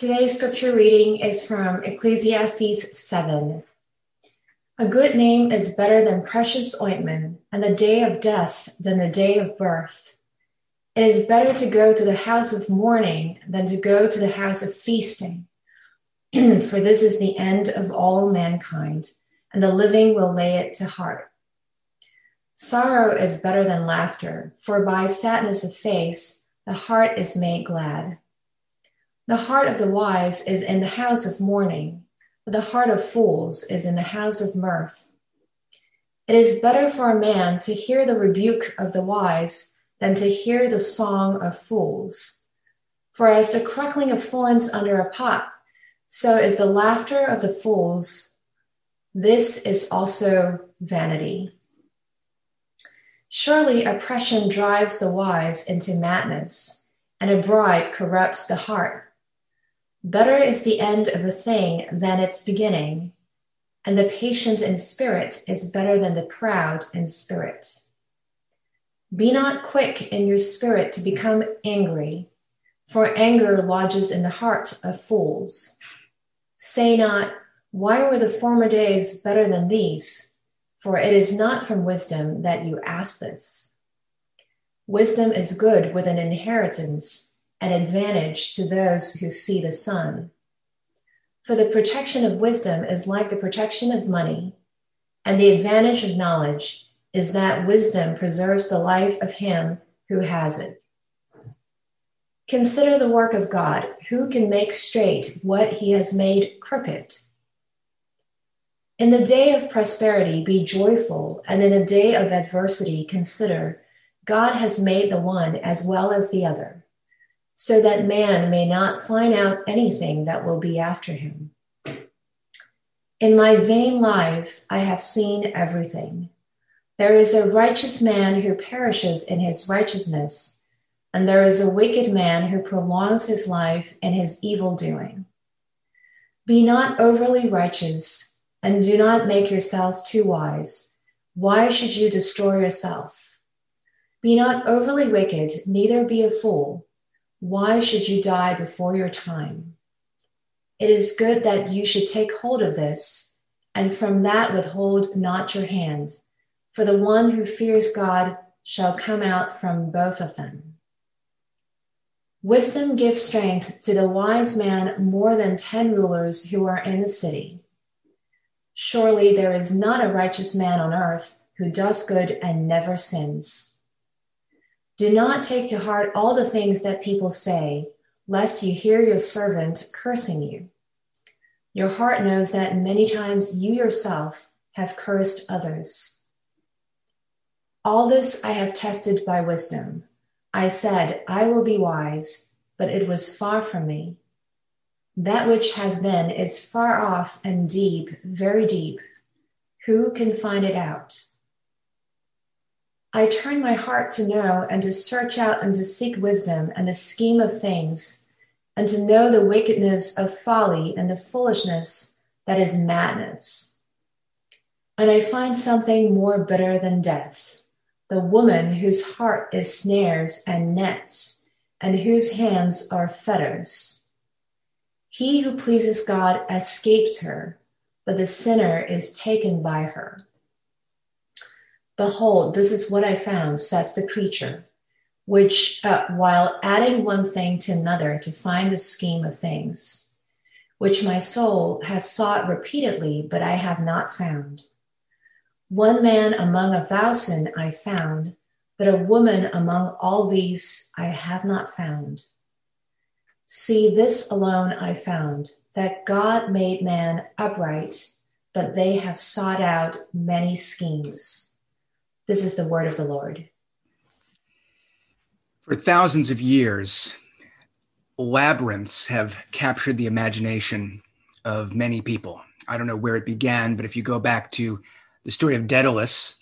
Today's scripture reading is from Ecclesiastes 7. A good name is better than precious ointment, and the day of death than the day of birth. It is better to go to the house of mourning than to go to the house of feasting. For this is the end of all mankind, and the living will lay it to heart. Sorrow is better than laughter, for by sadness of face the heart is made glad. The heart of the wise is in the house of mourning, but the heart of fools is in the house of mirth. It is better for a man to hear the rebuke of the wise than to hear the song of fools. For as the crackling of thorns under a pot, so is the laughter of the fools. This is also vanity. Surely oppression drives the wise into madness, and a bribe corrupts the heart. Better is the end of a thing than its beginning, and the patient in spirit is better than the proud in spirit. Be not quick in your spirit to become angry, for anger lodges in the heart of fools. Say not, Why were the former days better than these? For it is not from wisdom that you ask this. Wisdom is good with an inheritance an advantage to those who see the sun. For the protection of wisdom is like the protection of money, and the advantage of knowledge is that wisdom preserves the life of him who has it. Consider the work of God, who can make straight what he has made crooked. In the day of prosperity, be joyful, and in the day of adversity, consider God has made the one as well as the other so that man may not find out anything that will be after him. In my vain life, I have seen everything. There is a righteous man who perishes in his righteousness, and there is a wicked man who prolongs his life in his evil doing. Be not overly righteous, and do not make yourself too wise. Why should you destroy yourself? Be not overly wicked, neither be a fool. Why should you die before your time? It is good that you should take hold of this, and from that withhold not your hand, for the one who fears God shall come out from both of them. Wisdom gives strength to the wise man more than ten rulers who are in the city. Surely there is not a righteous man on earth who does good and never sins. Do not take to heart all the things that people say, lest you hear your servant cursing you. Your heart knows that many times you yourself have cursed others. All this I have tested by wisdom. I said, I will be wise, but it was far from me. That which has been is far off and deep, very deep. Who can find it out? I turn my heart to know and to search out and to seek wisdom and the scheme of things, and to know the wickedness of folly and the foolishness that is madness. And I find something more bitter than death the woman whose heart is snares and nets, and whose hands are fetters. He who pleases God escapes her, but the sinner is taken by her. Behold, this is what I found, says the Preacher, which, uh, while adding one thing to another to find the scheme of things, which my soul has sought repeatedly, but I have not found. One man among a thousand I found, but a woman among all these I have not found. See, this alone I found, that God made man upright, but they have sought out many schemes. This is the word of the Lord. For thousands of years, labyrinths have captured the imagination of many people. I don't know where it began, but if you go back to the story of Daedalus,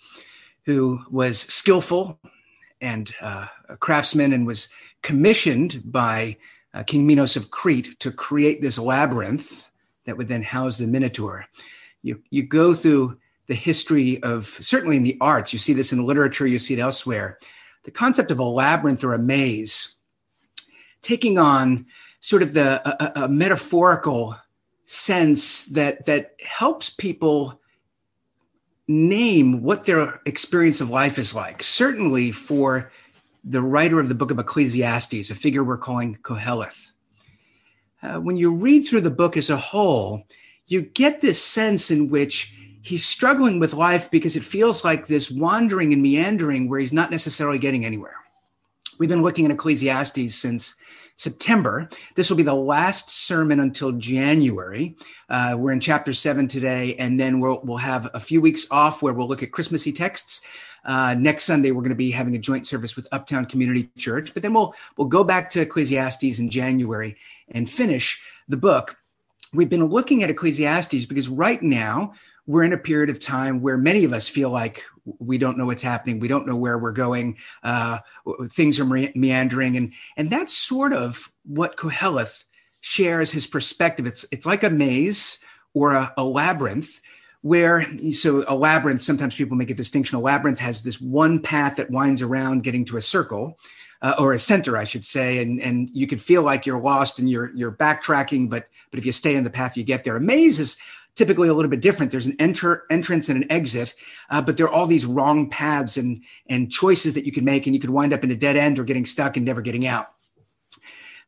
who was skillful and uh, a craftsman and was commissioned by uh, King Minos of Crete to create this labyrinth that would then house the Minotaur. You, you go through the history of certainly in the arts, you see this in literature, you see it elsewhere. The concept of a labyrinth or a maze taking on sort of the a, a metaphorical sense that that helps people name what their experience of life is like. Certainly for the writer of the book of Ecclesiastes, a figure we're calling Koheleth. Uh, when you read through the book as a whole, you get this sense in which he's struggling with life because it feels like this wandering and meandering where he's not necessarily getting anywhere. We've been looking at Ecclesiastes since September. This will be the last sermon until January. Uh, we're in chapter seven today, and then we'll, we'll have a few weeks off where we'll look at Christmassy texts. Uh, next Sunday, we're going to be having a joint service with Uptown Community Church, but then we'll we'll go back to Ecclesiastes in January and finish the book. We've been looking at Ecclesiastes because right now we're in a period of time where many of us feel like we don't know what's happening. We don't know where we're going. Uh, things are meandering. And, and that's sort of what Koheleth shares his perspective. It's, it's like a maze or a, a labyrinth where, so a labyrinth, sometimes people make a distinction. A labyrinth has this one path that winds around getting to a circle. Uh, or a center, I should say, and and you could feel like you're lost and you're you're backtracking, but but if you stay in the path, you get there. A maze is typically a little bit different. There's an enter entrance and an exit, uh, but there are all these wrong paths and and choices that you can make, and you could wind up in a dead end or getting stuck and never getting out.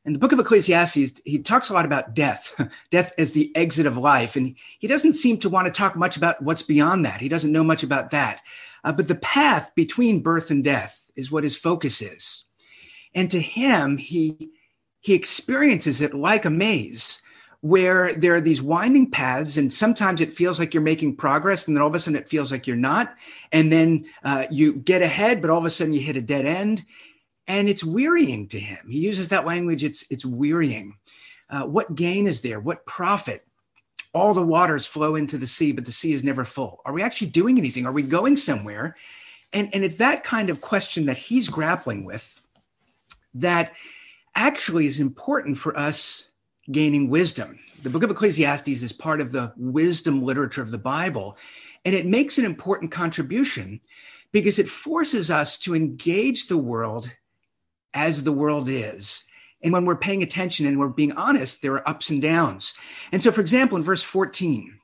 In the book of Ecclesiastes, he talks a lot about death, death as the exit of life. And he doesn't seem to want to talk much about what's beyond that. He doesn't know much about that. Uh, but the path between birth and death is what his focus is. And to him, he, he experiences it like a maze where there are these winding paths and sometimes it feels like you're making progress and then all of a sudden it feels like you're not. And then uh, you get ahead but all of a sudden you hit a dead end. And it's wearying to him. He uses that language it's it's wearying. Uh, what gain is there? What profit? All the waters flow into the sea but the sea is never full. Are we actually doing anything? Are we going somewhere? And and it's that kind of question that he's grappling with that actually is important for us gaining wisdom. The book of Ecclesiastes is part of the wisdom literature of the Bible, and it makes an important contribution because it forces us to engage the world as the world is. And when we're paying attention and we're being honest, there are ups and downs. And so, for example, in verse 14,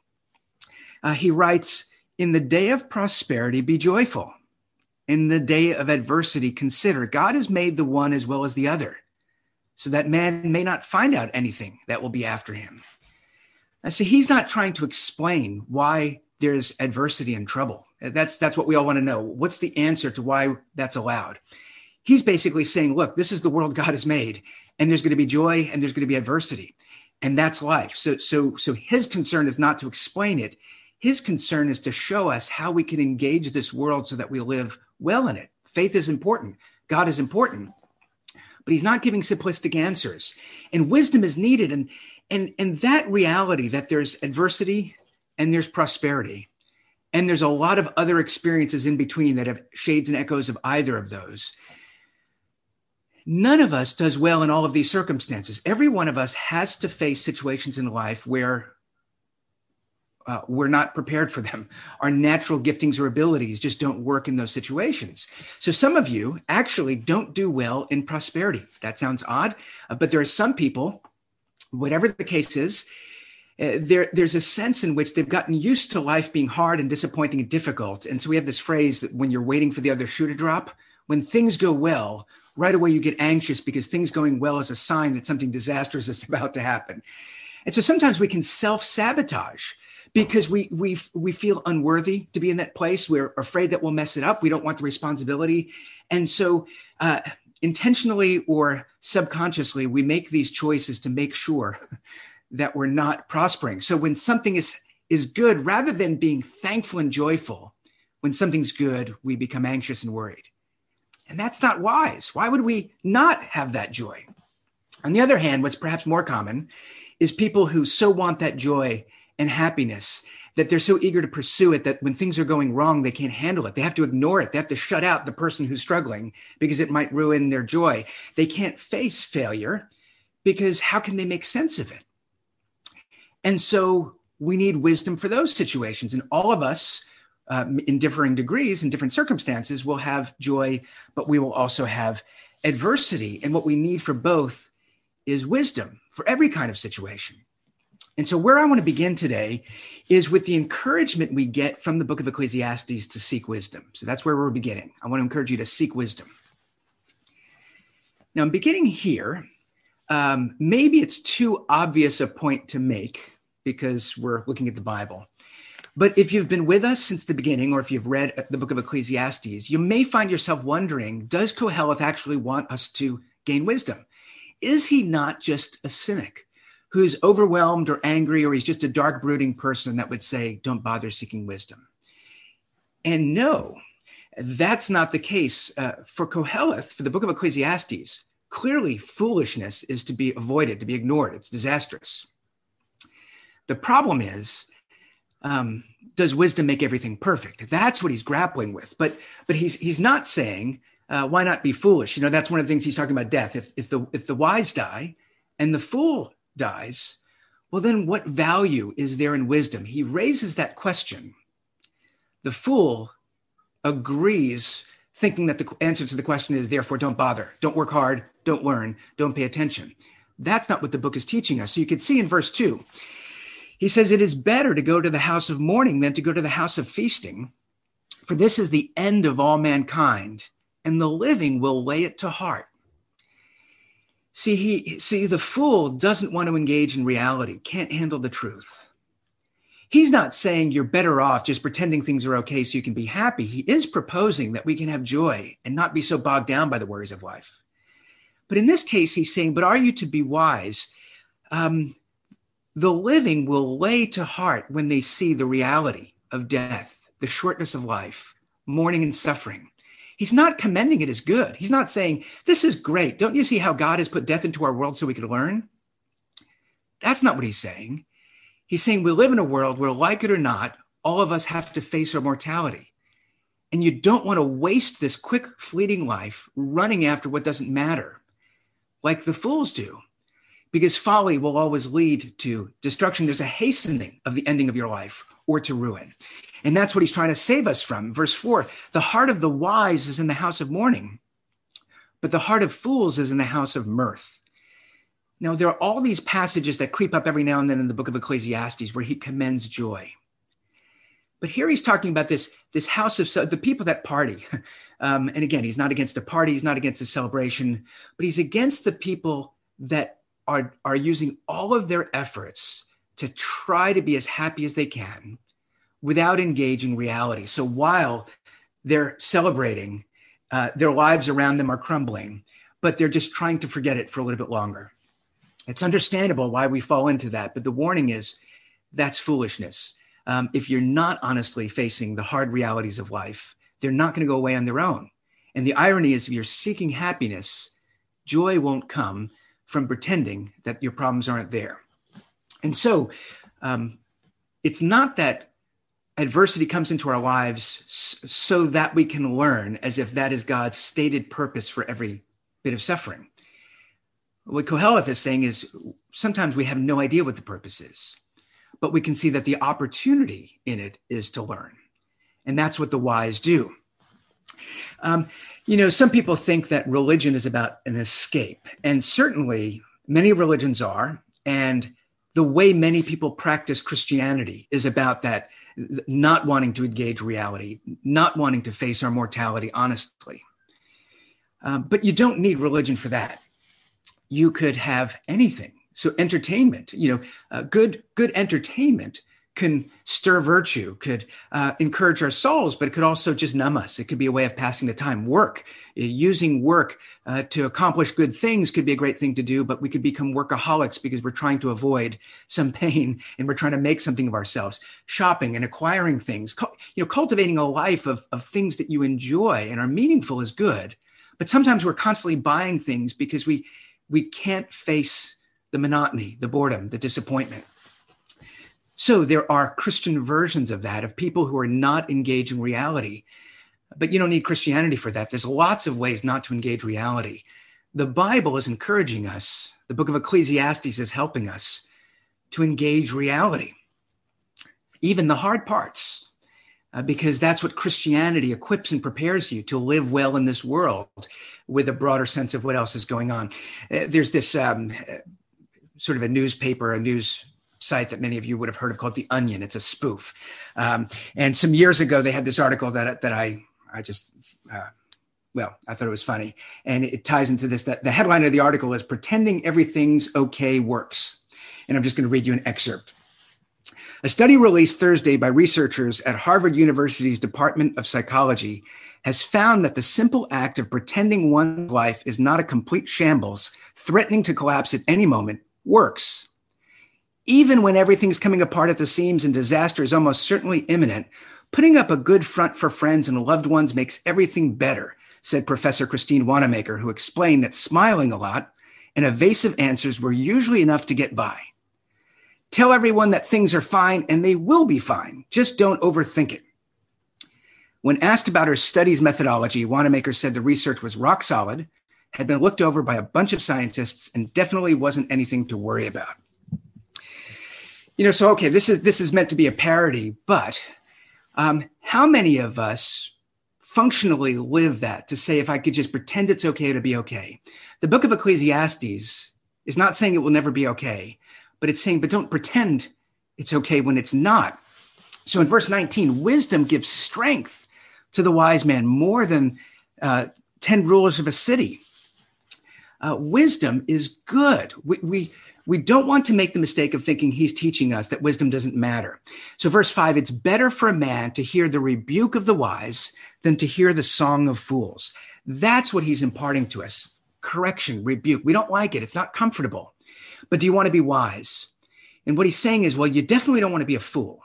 uh, he writes, In the day of prosperity, be joyful. In the day of adversity, consider God has made the one as well as the other so that man may not find out anything that will be after him. I see he's not trying to explain why there's adversity and trouble. That's that's what we all want to know. What's the answer to why that's allowed? He's basically saying, look, this is the world God has made, and there's going to be joy and there's going to be adversity. And that's life. So so so his concern is not to explain it. His concern is to show us how we can engage this world so that we live well in it. Faith is important. God is important but he's not giving simplistic answers. And wisdom is needed. And, and, and that reality that there's adversity and there's prosperity, and there's a lot of other experiences in between that have shades and echoes of either of those. None of us does well in all of these circumstances. Every one of us has to face situations in life where uh, we're not prepared for them. Our natural giftings or abilities just don't work in those situations. So some of you actually don't do well in prosperity. That sounds odd, uh, but there are some people, whatever the case is, uh, there, there's a sense in which they've gotten used to life being hard and disappointing and difficult. And so we have this phrase that when you're waiting for the other shoe to drop, when things go well, right away you get anxious because things going well is a sign that something disastrous is about to happen. And so sometimes we can self sabotage because we we we feel unworthy to be in that place. We're afraid that we'll mess it up. We don't want the responsibility, and so uh, intentionally or subconsciously, we make these choices to make sure that we're not prospering. So when something is is good, rather than being thankful and joyful, when something's good, we become anxious and worried, and that's not wise. Why would we not have that joy? On the other hand, what's perhaps more common is people who so want that joy and happiness that they're so eager to pursue it that when things are going wrong, they can't handle it. They have to ignore it. They have to shut out the person who's struggling because it might ruin their joy. They can't face failure because how can they make sense of it? And so we need wisdom for those situations. And all of us, uh, in differing degrees in different circumstances, will have joy, but we will also have adversity. And what we need for both is wisdom for every kind of situation. And so, where I want to begin today is with the encouragement we get from the book of Ecclesiastes to seek wisdom. So, that's where we're beginning. I want to encourage you to seek wisdom. Now, I'm beginning here. Um, maybe it's too obvious a point to make because we're looking at the Bible. But if you've been with us since the beginning, or if you've read the book of Ecclesiastes, you may find yourself wondering Does Koheleth actually want us to gain wisdom? Is he not just a cynic? Who's overwhelmed or angry, or he's just a dark, brooding person that would say, Don't bother seeking wisdom. And no, that's not the case. Uh, for Koheleth, for the book of Ecclesiastes, clearly foolishness is to be avoided, to be ignored. It's disastrous. The problem is, um, does wisdom make everything perfect? That's what he's grappling with. But but he's he's not saying uh, why not be foolish. You know that's one of the things he's talking about. Death. If if the if the wise die and the fool dies, well, then what value is there in wisdom? He raises that question. The fool agrees, thinking that the answer to the question is, therefore, don't bother, don't work hard, don't learn, don't pay attention. That's not what the book is teaching us. So you can see in verse two, he says, It is better to go to the house of mourning than to go to the house of feasting, for this is the end of all mankind, and the living will lay it to heart. See, he see the fool doesn't want to engage in reality, can't handle the truth. He's not saying you're better off just pretending things are okay so you can be happy. He is proposing that we can have joy and not be so bogged down by the worries of life. But in this case, he's saying, But are you to be wise? Um, the living will lay to heart when they see the reality of death, the shortness of life, mourning and suffering. He's not commending it as good. He's not saying, This is great. Don't you see how God has put death into our world so we can learn? That's not what he's saying. He's saying we live in a world where, like it or not, all of us have to face our mortality. And you don't want to waste this quick, fleeting life running after what doesn't matter, like the fools do, because folly will always lead to destruction. There's a hastening of the ending of your life or to ruin. And that's what he's trying to save us from. Verse four the heart of the wise is in the house of mourning, but the heart of fools is in the house of mirth. Now, there are all these passages that creep up every now and then in the book of Ecclesiastes where he commends joy. But here he's talking about this, this house of the people that party. Um, and again, he's not against a party, he's not against a celebration, but he's against the people that are, are using all of their efforts to try to be as happy as they can without engaging reality. So while they're celebrating, uh, their lives around them are crumbling, but they're just trying to forget it for a little bit longer. It's understandable why we fall into that, but the warning is that's foolishness. Um, if you're not honestly facing the hard realities of life, they're not going to go away on their own. And the irony is, if you're seeking happiness, joy won't come from pretending that your problems aren't there. And so, um, it's not that adversity comes into our lives so that we can learn as if that is God's stated purpose for every bit of suffering. What Koheleth is saying is sometimes we have no idea what the purpose is, but we can see that the opportunity in it is to learn. And that's what the wise do. Um, you know, some people think that religion is about an escape, and certainly many religions are. And the way many people practice Christianity is about that not wanting to engage reality, not wanting to face our mortality honestly. Um, but you don't need religion for that. You could have anything. So entertainment, you know, uh, good good entertainment can stir virtue, could uh, encourage our souls, but it could also just numb us. It could be a way of passing the time. Work, uh, using work uh, to accomplish good things could be a great thing to do, but we could become workaholics because we're trying to avoid some pain and we're trying to make something of ourselves. Shopping and acquiring things, you know, cultivating a life of, of things that you enjoy and are meaningful is good. But sometimes we're constantly buying things because we we can't face the monotony, the boredom, the disappointment. So there are Christian versions of that, of people who are not engaging reality. But you don't need Christianity for that. There's lots of ways not to engage reality. The Bible is encouraging us, the book of Ecclesiastes is helping us to engage reality, even the hard parts, uh, because that's what Christianity equips and prepares you to live well in this world with a broader sense of what else is going on. Uh, there's this um, sort of a newspaper, a news site that many of you would have heard of called The Onion. It's a spoof. Um, and some years ago, they had this article that, that I, I just, uh, well, I thought it was funny. And it ties into this that the headline of the article is Pretending Everything's Okay Works. And I'm just going to read you an excerpt. A study released Thursday by researchers at Harvard University's Department of Psychology has found that the simple act of pretending one's life is not a complete shambles, threatening to collapse at any moment, works. Even when everything's coming apart at the seams and disaster is almost certainly imminent, putting up a good front for friends and loved ones makes everything better, said Professor Christine Wanamaker, who explained that smiling a lot and evasive answers were usually enough to get by. Tell everyone that things are fine and they will be fine. Just don't overthink it. When asked about her study's methodology, Wanamaker said the research was rock solid, had been looked over by a bunch of scientists, and definitely wasn't anything to worry about. You know, so okay, this is this is meant to be a parody, but um, how many of us functionally live that to say if I could just pretend it's okay to be okay? The book of Ecclesiastes is not saying it will never be okay but it's saying, but don't pretend it's okay when it's not. So in verse 19, wisdom gives strength to the wise man more than uh, 10 rulers of a city. Uh, wisdom is good. We, we, we don't want to make the mistake of thinking he's teaching us that wisdom doesn't matter. So, verse five, it's better for a man to hear the rebuke of the wise than to hear the song of fools. That's what he's imparting to us correction, rebuke. We don't like it, it's not comfortable. But do you want to be wise? And what he's saying is, well, you definitely don't want to be a fool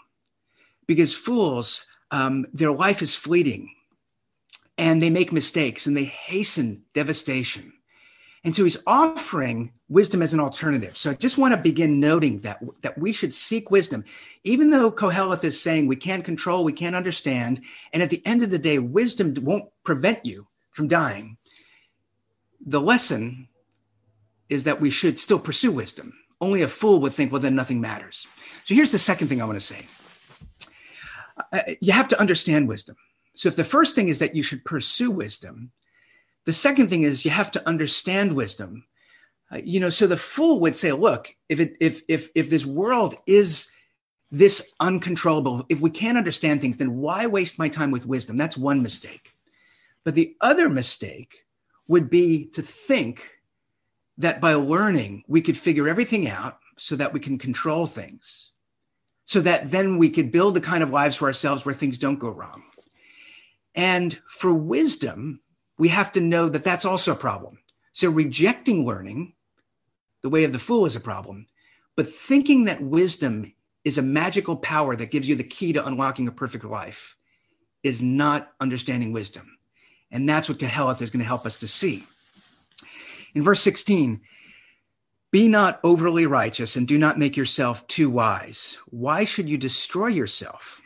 because fools, um, their life is fleeting and they make mistakes and they hasten devastation. And so he's offering wisdom as an alternative. So I just want to begin noting that, that we should seek wisdom, even though Koheleth is saying we can't control, we can't understand. And at the end of the day, wisdom won't prevent you from dying. The lesson is that we should still pursue wisdom. Only a fool would think, well, then nothing matters. So here's the second thing I want to say uh, you have to understand wisdom. So if the first thing is that you should pursue wisdom, the second thing is you have to understand wisdom. Uh, you know, so the fool would say, look, if it if if if this world is this uncontrollable, if we can't understand things, then why waste my time with wisdom? That's one mistake. But the other mistake would be to think that by learning, we could figure everything out so that we can control things, so that then we could build the kind of lives for ourselves where things don't go wrong. And for wisdom, we have to know that that's also a problem. So rejecting learning, the way of the fool, is a problem. But thinking that wisdom is a magical power that gives you the key to unlocking a perfect life is not understanding wisdom. And that's what Koheleth is going to help us to see. In verse 16, be not overly righteous and do not make yourself too wise. Why should you destroy yourself?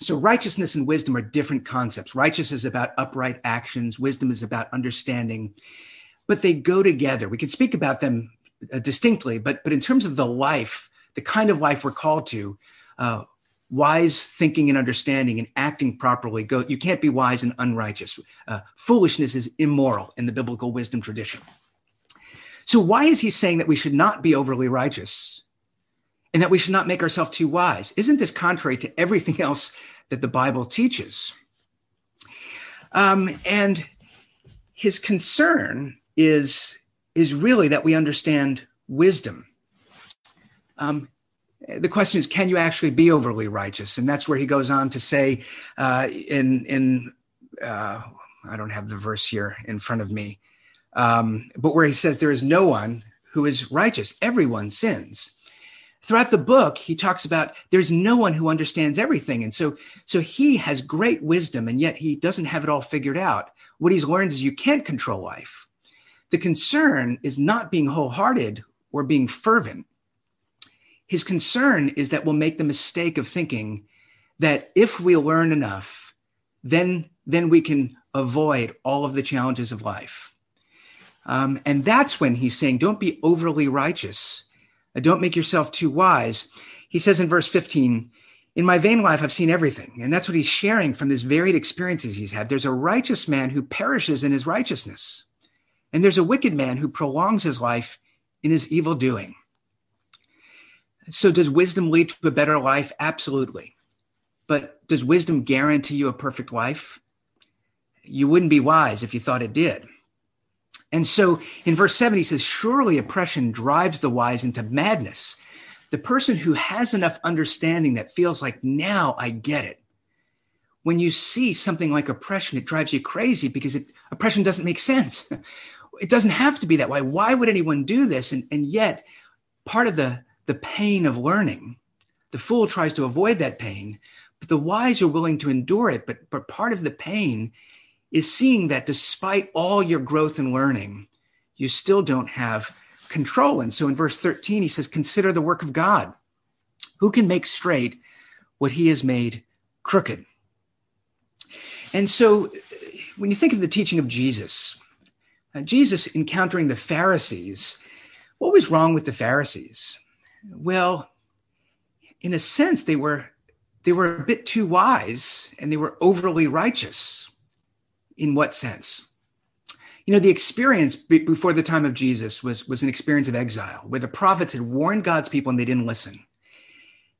So, righteousness and wisdom are different concepts. Righteousness is about upright actions, wisdom is about understanding, but they go together. We can speak about them uh, distinctly, but, but in terms of the life, the kind of life we're called to, uh, wise thinking and understanding and acting properly go you can't be wise and unrighteous. Uh, foolishness is immoral in the biblical wisdom tradition. So, why is he saying that we should not be overly righteous and that we should not make ourselves too wise? Isn't this contrary to everything else that the Bible teaches? Um, and his concern is, is really that we understand wisdom. Um, the question is, can you actually be overly righteous? And that's where he goes on to say uh, in, in uh, I don't have the verse here in front of me um, but where he says there is no one who is righteous, everyone sins. Throughout the book, he talks about there's no one who understands everything. And so, so he has great wisdom, and yet he doesn't have it all figured out. What he's learned is you can't control life. The concern is not being wholehearted or being fervent. His concern is that we'll make the mistake of thinking that if we learn enough, then, then we can avoid all of the challenges of life. Um, and that's when he's saying, don't be overly righteous. Don't make yourself too wise. He says in verse 15, in my vain life, I've seen everything. And that's what he's sharing from his varied experiences he's had. There's a righteous man who perishes in his righteousness. And there's a wicked man who prolongs his life in his evil doing. So, does wisdom lead to a better life? Absolutely. But does wisdom guarantee you a perfect life? You wouldn't be wise if you thought it did. And so in verse 7, he says, Surely oppression drives the wise into madness. The person who has enough understanding that feels like, now I get it. When you see something like oppression, it drives you crazy because it, oppression doesn't make sense. It doesn't have to be that way. Why would anyone do this? And, and yet, part of the, the pain of learning, the fool tries to avoid that pain, but the wise are willing to endure it. But, but part of the pain is seeing that despite all your growth and learning, you still don't have control. And so in verse 13, he says, Consider the work of God. Who can make straight what he has made crooked? And so when you think of the teaching of Jesus, uh, Jesus encountering the Pharisees, what was wrong with the Pharisees? Well, in a sense, they were they were a bit too wise and they were overly righteous. In what sense? You know, the experience before the time of Jesus was, was an experience of exile where the prophets had warned God's people and they didn't listen.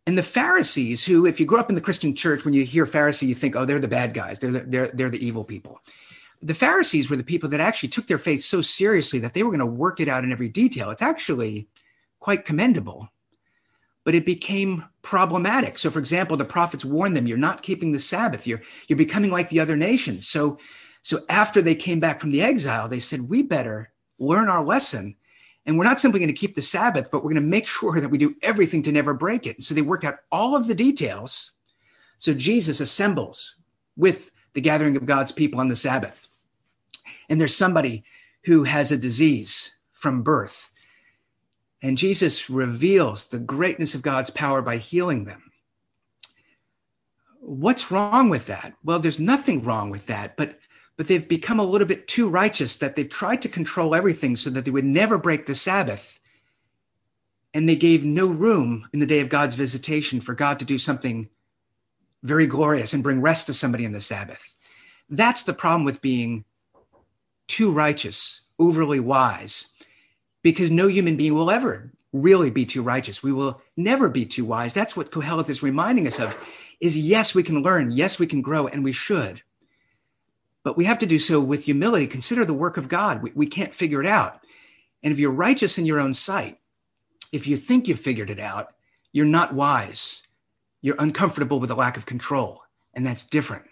And the Pharisees, who, if you grew up in the Christian church, when you hear Pharisee, you think, oh, they're the bad guys, they're the, they're, they're the evil people. The Pharisees were the people that actually took their faith so seriously that they were going to work it out in every detail. It's actually quite commendable, but it became problematic. So, for example, the prophets warned them, you're not keeping the Sabbath, you're, you're becoming like the other nations. So, so after they came back from the exile, they said, we better learn our lesson. And we're not simply going to keep the Sabbath, but we're going to make sure that we do everything to never break it. So they worked out all of the details. So Jesus assembles with the gathering of God's people on the Sabbath. And there's somebody who has a disease from birth. And Jesus reveals the greatness of God's power by healing them. What's wrong with that? Well, there's nothing wrong with that, but but they've become a little bit too righteous that they've tried to control everything so that they would never break the Sabbath. And they gave no room in the day of God's visitation for God to do something very glorious and bring rest to somebody in the Sabbath. That's the problem with being too righteous, overly wise, because no human being will ever really be too righteous. We will never be too wise. That's what Kohelet is reminding us of is yes, we can learn. Yes, we can grow and we should but we have to do so with humility. Consider the work of God. We, we can't figure it out. And if you're righteous in your own sight, if you think you've figured it out, you're not wise. You're uncomfortable with a lack of control. And that's different.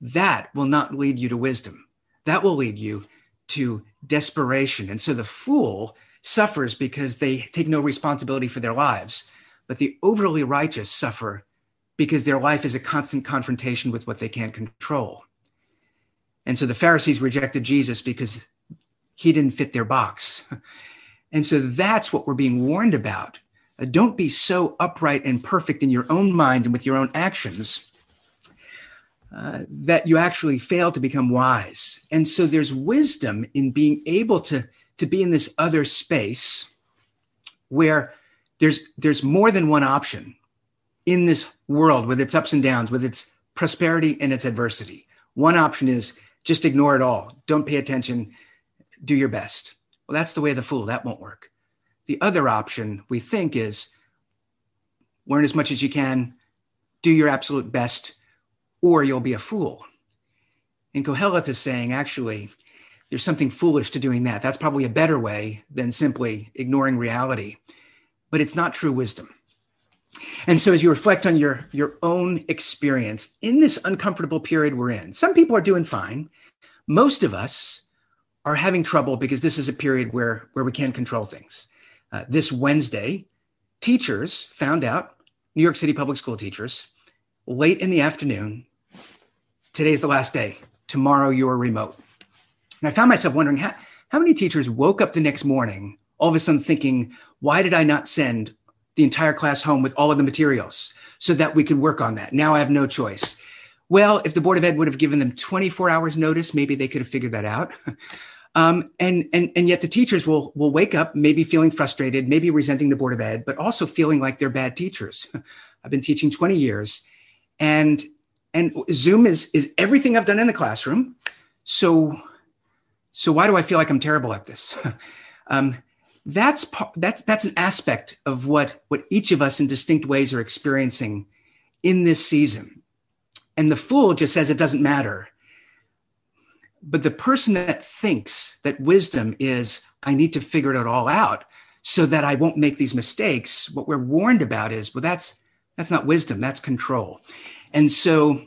That will not lead you to wisdom. That will lead you to desperation. And so the fool suffers because they take no responsibility for their lives. But the overly righteous suffer because their life is a constant confrontation with what they can't control. And so the Pharisees rejected Jesus because he didn't fit their box. And so that's what we're being warned about. Uh, don't be so upright and perfect in your own mind and with your own actions uh, that you actually fail to become wise. And so there's wisdom in being able to, to be in this other space where there's, there's more than one option in this world with its ups and downs, with its prosperity and its adversity. One option is just ignore it all. Don't pay attention. Do your best. Well, that's the way of the fool. That won't work. The other option we think is learn as much as you can, do your absolute best, or you'll be a fool. And Kohelet is saying, actually, there's something foolish to doing that. That's probably a better way than simply ignoring reality. But it's not true wisdom. And so as you reflect on your, your own experience in this uncomfortable period we're in, some people are doing fine. Most of us are having trouble because this is a period where, where we can't control things. Uh, this Wednesday, teachers found out, New York City public school teachers, late in the afternoon, today's the last day. Tomorrow you are remote. And I found myself wondering how, how many teachers woke up the next morning, all of a sudden thinking, why did I not send the entire class home with all of the materials so that we could work on that. Now I have no choice. Well, if the Board of Ed would have given them 24 hours notice, maybe they could have figured that out. um, and, and, and yet the teachers will, will wake up, maybe feeling frustrated, maybe resenting the Board of Ed, but also feeling like they're bad teachers. I've been teaching 20 years and, and Zoom is, is everything I've done in the classroom. So, so why do I feel like I'm terrible at this? um, that's that's that's an aspect of what what each of us in distinct ways are experiencing in this season. And the fool just says it doesn't matter. But the person that thinks that wisdom is i need to figure it all out so that i won't make these mistakes what we're warned about is well that's that's not wisdom that's control. And so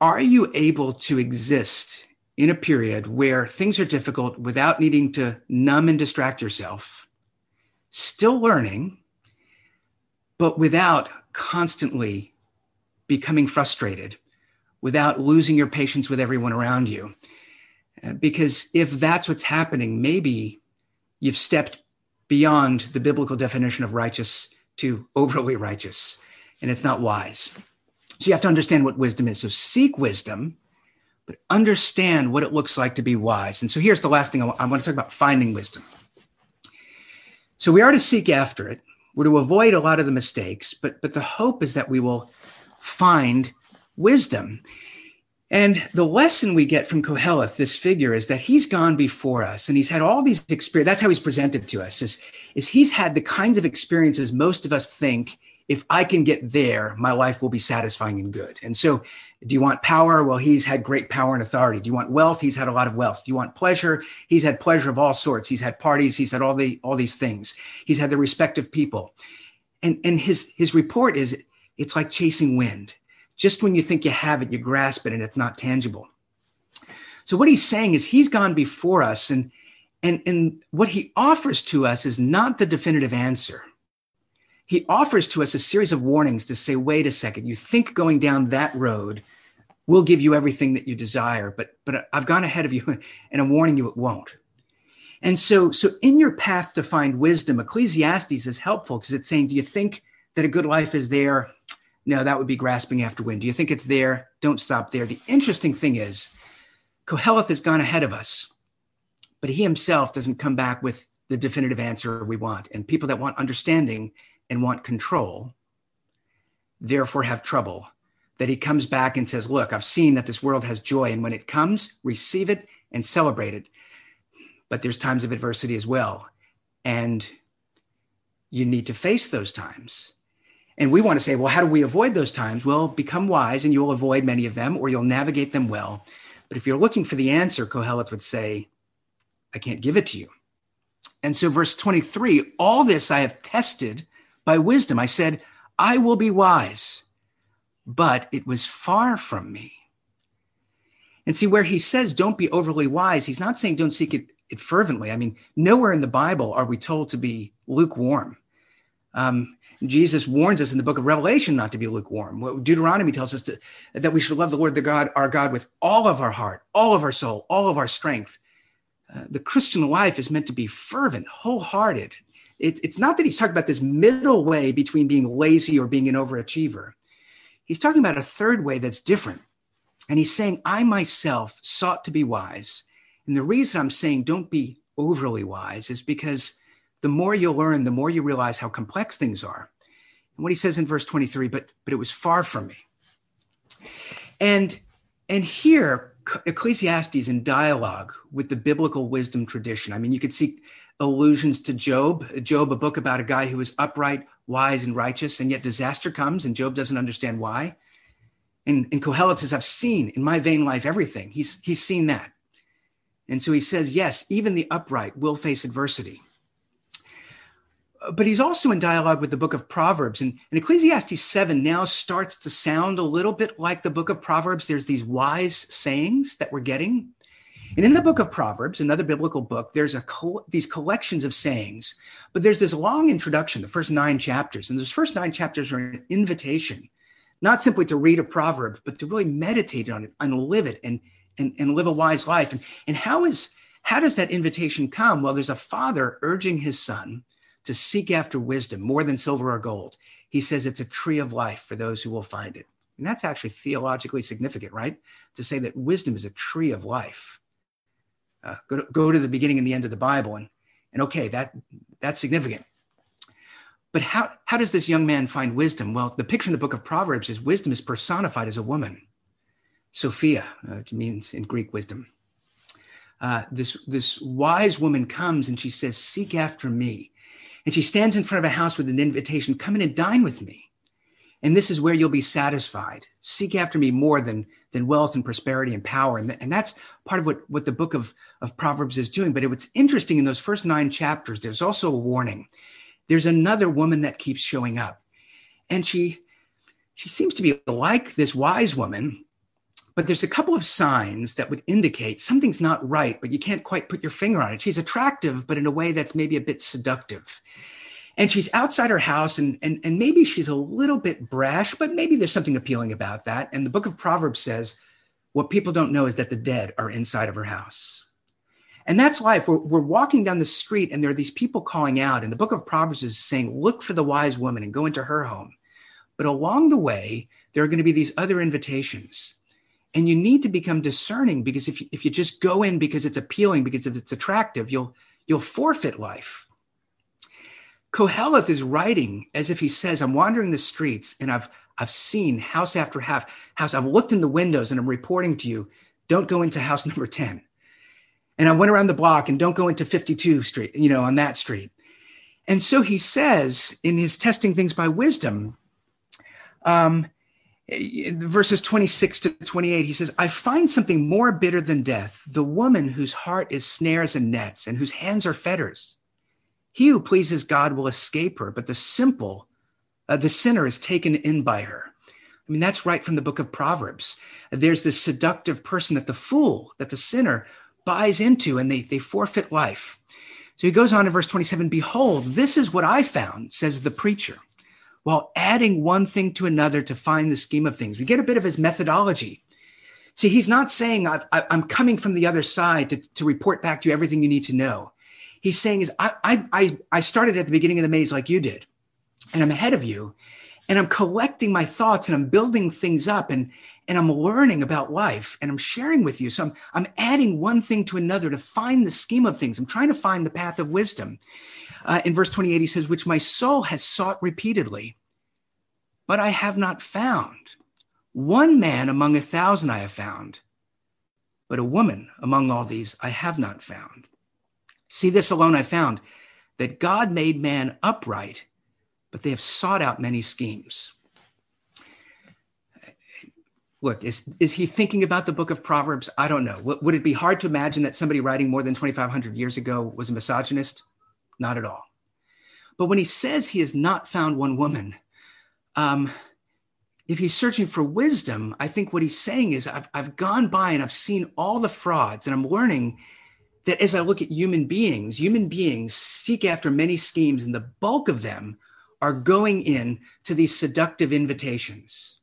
are you able to exist in a period where things are difficult without needing to numb and distract yourself still learning, but without constantly becoming frustrated, without losing your patience with everyone around you. Uh, because if that's what's happening, maybe you've stepped beyond the biblical definition of righteous to overly righteous, and it's not wise. So you have to understand what wisdom is. So seek wisdom, but understand what it looks like to be wise. And so here's the last thing I want to talk about finding wisdom. So we are to seek after it. We're to avoid a lot of the mistakes, but but the hope is that we will find wisdom. And the lesson we get from Koheleth, this figure, is that he's gone before us and he's had all these experiences. That's how he's presented to us, is, is he's had the kinds of experiences most of us think if I can get there, my life will be satisfying and good. And so, do you want power? Well, he's had great power and authority. Do you want wealth? He's had a lot of wealth. Do you want pleasure? He's had pleasure of all sorts. He's had parties. He's had all the all these things. He's had the respect of people. And and his his report is it's like chasing wind. Just when you think you have it, you grasp it, and it's not tangible. So what he's saying is he's gone before us, and and and what he offers to us is not the definitive answer he offers to us a series of warnings to say, wait a second, you think going down that road will give you everything that you desire, but but I've gone ahead of you and I'm warning you it won't. And so, so in your path to find wisdom, Ecclesiastes is helpful because it's saying, do you think that a good life is there? No, that would be grasping after wind. Do you think it's there? Don't stop there. The interesting thing is, Koheleth has gone ahead of us, but he himself doesn't come back with the definitive answer we want. And people that want understanding and want control, therefore have trouble. That he comes back and says, Look, I've seen that this world has joy. And when it comes, receive it and celebrate it. But there's times of adversity as well. And you need to face those times. And we want to say, well, how do we avoid those times? Well, become wise and you'll avoid many of them or you'll navigate them well. But if you're looking for the answer, Koheleth would say, I can't give it to you. And so, verse 23 all this I have tested by wisdom. I said, I will be wise, but it was far from me. And see, where he says, don't be overly wise, he's not saying don't seek it, it fervently. I mean, nowhere in the Bible are we told to be lukewarm. Um, Jesus warns us in the book of Revelation not to be lukewarm. Deuteronomy tells us to, that we should love the Lord the God, our God, with all of our heart, all of our soul, all of our strength. Uh, the Christian life is meant to be fervent, wholehearted, it's, it's not that he's talking about this middle way between being lazy or being an overachiever. He's talking about a third way that's different. And he's saying, I myself sought to be wise. And the reason I'm saying don't be overly wise is because the more you learn, the more you realize how complex things are. And what he says in verse 23, but but it was far from me. And and here Ecclesiastes in dialogue with the biblical wisdom tradition. I mean, you could see allusions to Job. Job, a book about a guy who is upright, wise, and righteous, and yet disaster comes, and Job doesn't understand why. And, and Kohelet says, I've seen in my vain life everything. He's, he's seen that. And so he says, yes, even the upright will face adversity. But he's also in dialogue with the book of Proverbs. And, and Ecclesiastes 7 now starts to sound a little bit like the book of Proverbs. There's these wise sayings that we're getting. And in the book of Proverbs, another biblical book, there's a these collections of sayings, but there's this long introduction, the first nine chapters. And those first nine chapters are an invitation, not simply to read a proverb, but to really meditate on it and live it and, and, and live a wise life. And, and how is how does that invitation come? Well, there's a father urging his son to seek after wisdom more than silver or gold. He says it's a tree of life for those who will find it. And that's actually theologically significant, right? To say that wisdom is a tree of life. Uh, go, to, go to the beginning and the end of the Bible, and and okay, that that's significant. But how how does this young man find wisdom? Well, the picture in the book of Proverbs is wisdom is personified as a woman, Sophia, which means in Greek wisdom. uh, this, this wise woman comes and she says, Seek after me. And she stands in front of a house with an invitation come in and dine with me. And this is where you'll be satisfied. Seek after me more than, than wealth and prosperity and power. And, th- and that's part of what, what the book of, of Proverbs is doing. But it, what's interesting in those first nine chapters, there's also a warning. There's another woman that keeps showing up. And she, she seems to be like this wise woman, but there's a couple of signs that would indicate something's not right, but you can't quite put your finger on it. She's attractive, but in a way that's maybe a bit seductive. And she's outside her house, and, and, and maybe she's a little bit brash, but maybe there's something appealing about that. And the book of Proverbs says, what people don't know is that the dead are inside of her house. And that's life. We're, we're walking down the street, and there are these people calling out. And the book of Proverbs is saying, Look for the wise woman and go into her home. But along the way, there are going to be these other invitations and you need to become discerning because if you, if you just go in because it's appealing because if it's attractive you'll you'll forfeit life koheleth is writing as if he says i'm wandering the streets and i've i've seen house after house. I've looked in the windows and i'm reporting to you don't go into house number 10 and i went around the block and don't go into 52 street you know on that street. And so he says in his testing things by wisdom um, verses 26 to 28 he says i find something more bitter than death the woman whose heart is snares and nets and whose hands are fetters he who pleases god will escape her but the simple uh, the sinner is taken in by her i mean that's right from the book of proverbs there's this seductive person that the fool that the sinner buys into and they, they forfeit life so he goes on in verse 27 behold this is what i found says the preacher while adding one thing to another to find the scheme of things. We get a bit of his methodology. See, he's not saying i am coming from the other side to, to report back to you everything you need to know. He's saying is I, I, I started at the beginning of the maze like you did, and I'm ahead of you, and I'm collecting my thoughts and I'm building things up and, and I'm learning about life and I'm sharing with you. So I'm, I'm adding one thing to another to find the scheme of things. I'm trying to find the path of wisdom. Uh, in verse 28, he says, Which my soul has sought repeatedly, but I have not found. One man among a thousand I have found, but a woman among all these I have not found. See, this alone I found that God made man upright, but they have sought out many schemes. Look, is, is he thinking about the book of Proverbs? I don't know. Would it be hard to imagine that somebody writing more than 2,500 years ago was a misogynist? Not at all. But when he says he has not found one woman, um, if he's searching for wisdom, I think what he's saying is I've, I've gone by and I've seen all the frauds, and I'm learning that as I look at human beings, human beings seek after many schemes, and the bulk of them are going in to these seductive invitations.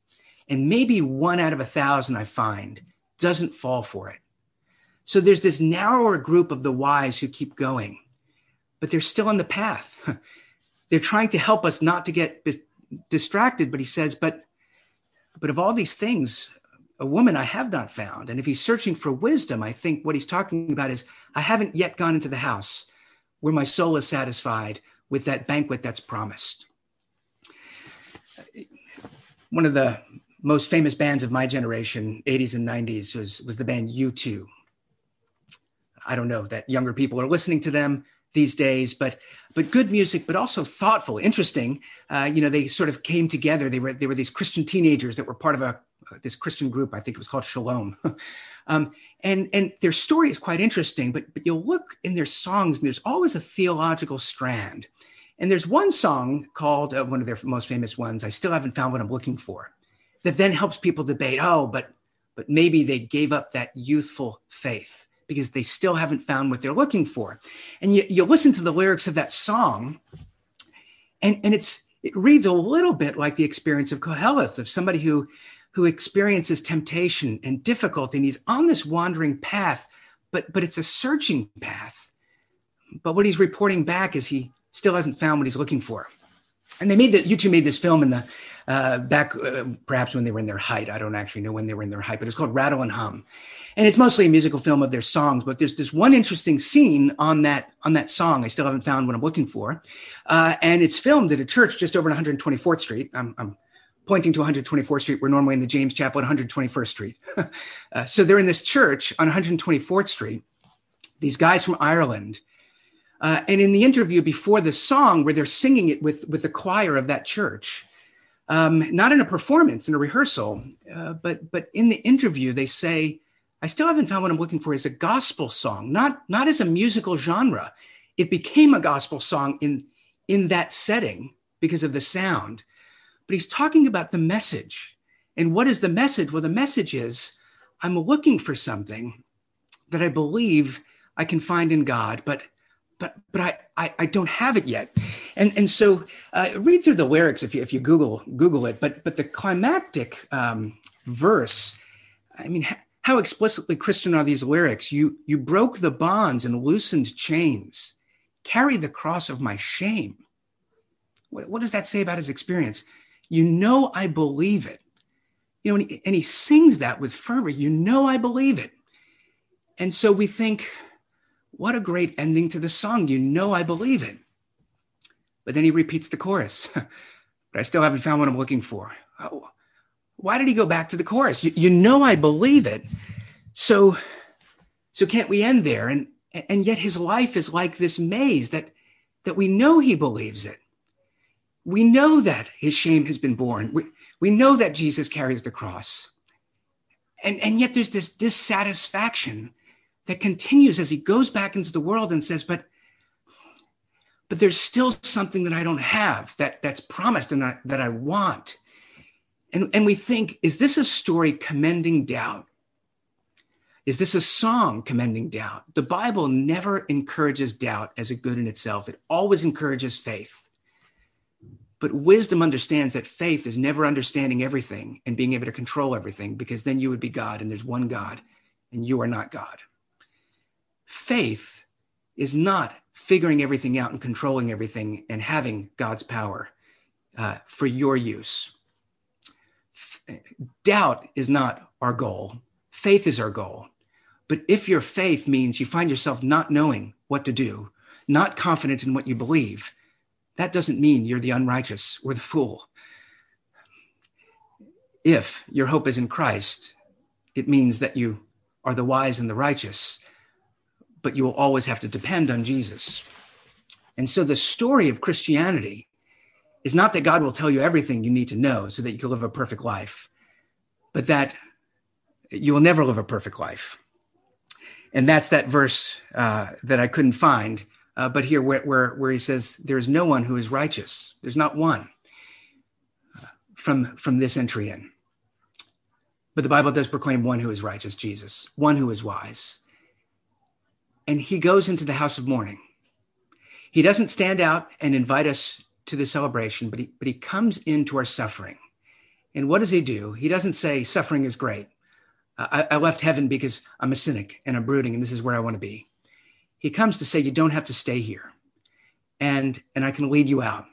And maybe one out of a thousand I find doesn't fall for it. So there's this narrower group of the wise who keep going but they're still on the path. they're trying to help us not to get distracted. But he says, but but of all these things, a woman I have not found. And if he's searching for wisdom, I think what he's talking about is I haven't yet gone into the house where my soul is satisfied with that banquet that's promised. One of the most famous bands of my generation, 80s and 90s, was, was the band U2. I don't know that younger people are listening to them these days, but but good music, but also thoughtful, interesting. Uh, you know, they sort of came together. They were they were these Christian teenagers that were part of a uh, this Christian group. I think it was called Shalom, um, and and their story is quite interesting. But but you'll look in their songs, and there's always a theological strand. And there's one song called uh, one of their most famous ones. I still haven't found what I'm looking for. That then helps people debate. Oh, but but maybe they gave up that youthful faith because they still haven't found what they're looking for. And you, you listen to the lyrics of that song, and, and it's it reads a little bit like the experience of Koheleth, of somebody who who experiences temptation and difficulty, and he's on this wandering path, but but it's a searching path. But what he's reporting back is he still hasn't found what he's looking for. And they made that U2 made this film in the uh, back uh, perhaps when they were in their height. I don't actually know when they were in their height, but it's called Rattle and Hum, and it's mostly a musical film of their songs. But there's this one interesting scene on that on that song. I still haven't found what I'm looking for, uh, and it's filmed at a church just over 124th Street. I'm, I'm pointing to 124th Street. We're normally in the James Chapel at 121st Street. uh, so they're in this church on 124th Street, these guys from Ireland. Uh, and in the interview before the song, where they're singing it with, with the choir of that church, um, not in a performance, in a rehearsal, uh, but, but in the interview, they say, I still haven't found what I'm looking for is a gospel song, not, not as a musical genre. It became a gospel song in, in that setting because of the sound. But he's talking about the message. And what is the message? Well, the message is I'm looking for something that I believe I can find in God, but but but I, I, I don't have it yet. And and so uh, read through the lyrics if you if you Google Google it. But but the climactic um, verse, I mean, how explicitly Christian are these lyrics? You you broke the bonds and loosened chains, carried the cross of my shame. What, what does that say about his experience? You know I believe it. You know, and he, and he sings that with fervor. You know I believe it. And so we think, what a great ending to the song. You know, I believe it. But then he repeats the chorus, but I still haven't found what I'm looking for. Oh, why did he go back to the chorus? You, you know, I believe it. So, so can't we end there? And, and yet his life is like this maze that, that we know he believes it. We know that his shame has been borne. We, we know that Jesus carries the cross. And, and yet there's this dissatisfaction that continues as he goes back into the world and says, but but there's still something that I don't have that that's promised and I, that I want. And, and we think, is this a story commending doubt? Is this a song commending doubt? The Bible never encourages doubt as a good in itself. It always encourages faith. But wisdom understands that faith is never understanding everything and being able to control everything, because then you would be God and there's one God and you are not God. Faith is not figuring everything out and controlling everything and having God's power uh, for your use. F- doubt is not our goal, faith is our goal. But if your faith means you find yourself not knowing what to do, not confident in what you believe, that doesn't mean you're the unrighteous or the fool. If your hope is in Christ, it means that you are the wise and the righteous but you will always have to depend on Jesus. And so the story of Christianity is not that God will tell you everything you need to know so that you can live a perfect life, but that you will never live a perfect life. And that's that verse uh, that I couldn't find, uh, but here where, where, where he says, There is no one who is righteous. There's not one uh, from, from this entry in. But the Bible does proclaim one who is righteous, Jesus, one who is wise, and he goes into the house of mourning. He doesn't stand out and invite us to the celebration, but he, but he comes into our suffering. And what does he do? He doesn't say, suffering is great. I, I left heaven because I'm a cynic and I'm brooding and this is where I want to be. He comes to say, you don't have to stay here. And, and I can lead you out.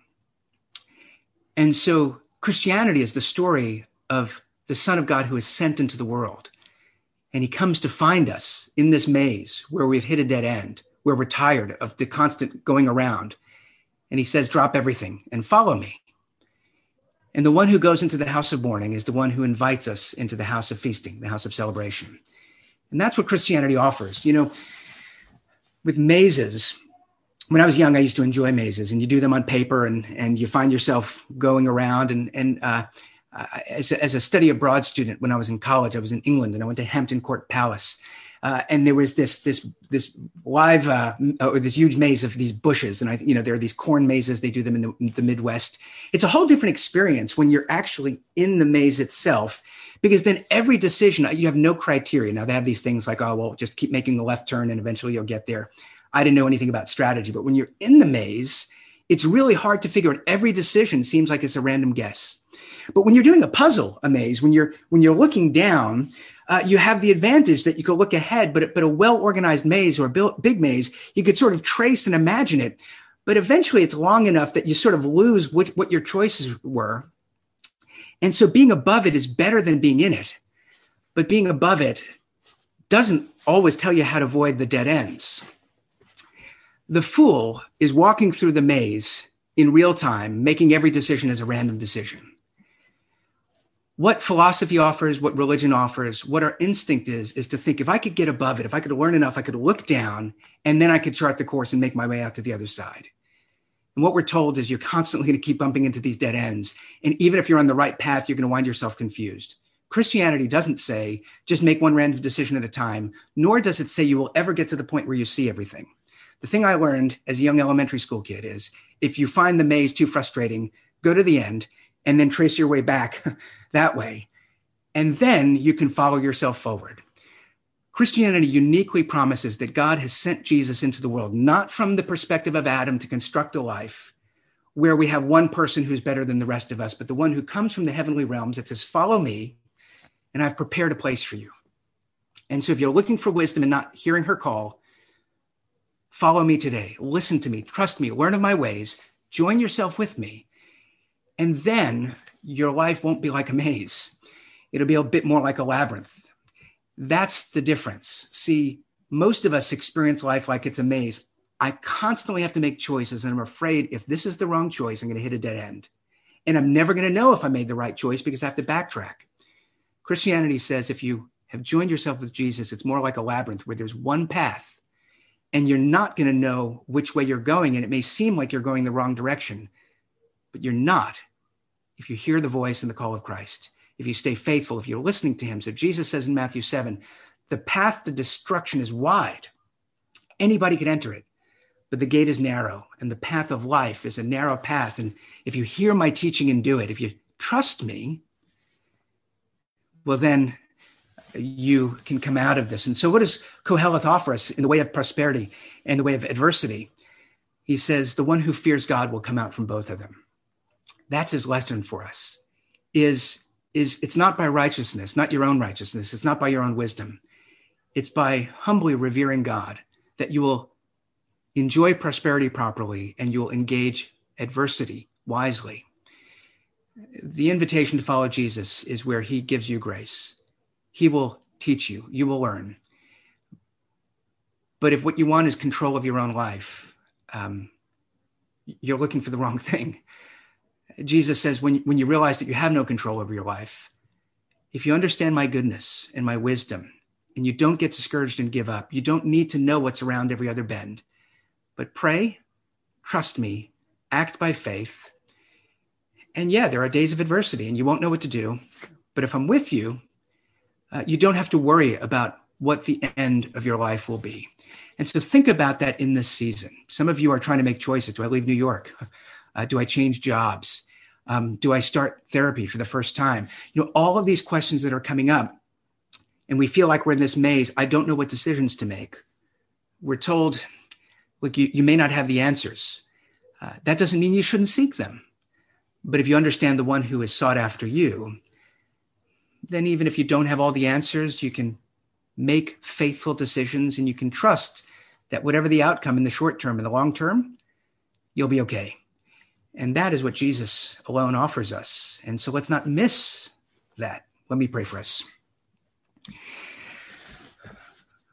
And so Christianity is the story of the Son of God who is sent into the world and he comes to find us in this maze where we've hit a dead end, where we're tired of the constant going around. And he says, Drop everything and follow me. And the one who goes into the house of mourning is the one who invites us into the house of feasting, the house of celebration. And that's what Christianity offers. You know, with mazes, when I was young, I used to enjoy mazes, and you do them on paper, and and you find yourself going around, and and uh, as, a, as a study abroad student when I was in college, I was in England and I went to Hampton Court Palace. Uh, and there was this this this live uh, or this huge maze of these bushes, and I you know there are these corn mazes. They do them in the, the, Midwest. It's a whole different experience when you're actually in the maze itself, because then every decision you have no criteria. Now they have these things like oh well, just keep making the left turn and eventually you'll get there. I didn't know anything about strategy, but when you're in the maze, it's really hard to figure out. Every decision seems like it's a random guess. But when you're doing a puzzle, a maze, when you're when you're looking down, uh, you have the advantage that you could look ahead. But but a well organized maze or a big maze, you could sort of trace and imagine it. But eventually, it's long enough that you sort of lose what, what your choices were. And so, being above it is better than being in it. But being above it doesn't always tell you how to avoid the dead ends. The fool is walking through the maze in real time, making every decision as a random decision what philosophy offers, what religion offers, what our instinct is, is to think if I could get above it, if I could learn enough, I could look down and then I could chart the course and make my way out to the other side. And what we're told is you're constantly going to keep bumping into these dead ends. And even if you're on the right path, you're going to wind yourself confused. Christianity doesn't say just make one random decision at a time, nor does it say you will ever get to the point where you see everything. The thing I learned as a young elementary school kid is if you find the maze too frustrating, go to the end and then trace your way back that way. And then you can follow yourself forward. Christianity uniquely promises that God has sent Jesus into the world, not from the perspective of Adam to construct a life where we have one person who's better than the rest of us, but the one who comes from the heavenly realms that says, Follow me, and I've prepared a place for you. And so if you're looking for wisdom and not hearing her call, follow me today. Listen to me, trust me, learn of my ways, join yourself with me. And then your life won't be like a maze. It'll be a bit more like a labyrinth. That's the difference. See, most of us experience life like it's a maze. I constantly have to make choices, and I'm afraid if this is the wrong choice, I'm going to hit a dead end. And I'm never going to know if I made the right choice because I have to backtrack. Christianity says if you have joined yourself with Jesus, it's more like a labyrinth where there's one path and you're not going to know which way you're going. And it may seem like you're going the wrong direction, but you're not if you hear the voice and the call of Christ, if you stay faithful, if you're listening to him. So Jesus says in Matthew 7 the path to destruction is wide. Anybody can enter it, but the gate is narrow, and the path of life is a narrow path. And if you hear my teaching and do it, if you trust me, well, then you can come out of this. And so, what does Koheleth offer us in the way of prosperity and the way of adversity? He says, the one who fears God will come out from both of them. That's his lesson for us. Is is it's not by righteousness, not your own righteousness. It's not by your own wisdom. It's by humbly revering God that you will enjoy prosperity properly and you will engage adversity wisely. The invitation to follow Jesus is where he gives you grace. He will teach you, you will learn. But if what you want is control of your own life, um, you're looking for the wrong thing. Jesus says, when, when you realize that you have no control over your life, if you understand my goodness and my wisdom, and you don't get discouraged and give up, you don't need to know what's around every other bend, but pray, trust me, act by faith. And yeah, there are days of adversity and you won't know what to do. But if I'm with you, uh, you don't have to worry about what the end of your life will be. And so think about that in this season. Some of you are trying to make choices. Do I leave New York? Uh, do I change jobs? Um, do I start therapy for the first time? You know, all of these questions that are coming up, and we feel like we're in this maze. I don't know what decisions to make. We're told, look, you, you may not have the answers. Uh, that doesn't mean you shouldn't seek them. But if you understand the one who is sought after you, then even if you don't have all the answers, you can make faithful decisions and you can trust that whatever the outcome in the short term and the long term, you'll be okay. And that is what Jesus alone offers us. And so let's not miss that. Let me pray for us.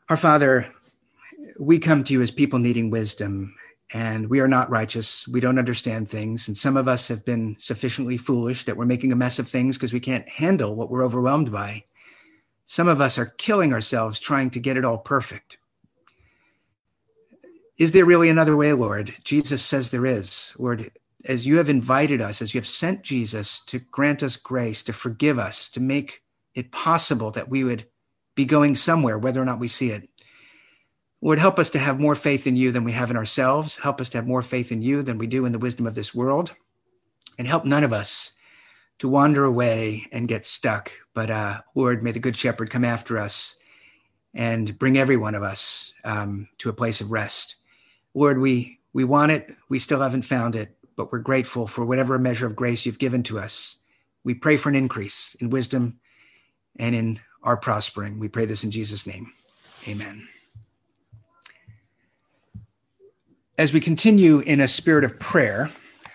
Our Father, we come to you as people needing wisdom, and we are not righteous. We don't understand things. And some of us have been sufficiently foolish that we're making a mess of things because we can't handle what we're overwhelmed by. Some of us are killing ourselves trying to get it all perfect. Is there really another way, Lord? Jesus says there is. Lord, as you have invited us, as you have sent Jesus to grant us grace, to forgive us, to make it possible that we would be going somewhere, whether or not we see it. Lord, help us to have more faith in you than we have in ourselves. Help us to have more faith in you than we do in the wisdom of this world. And help none of us to wander away and get stuck. But uh, Lord, may the Good Shepherd come after us and bring every one of us um, to a place of rest. Lord, we, we want it. We still haven't found it but we're grateful for whatever measure of grace you've given to us. We pray for an increase in wisdom and in our prospering. We pray this in Jesus' name. Amen. As we continue in a spirit of prayer,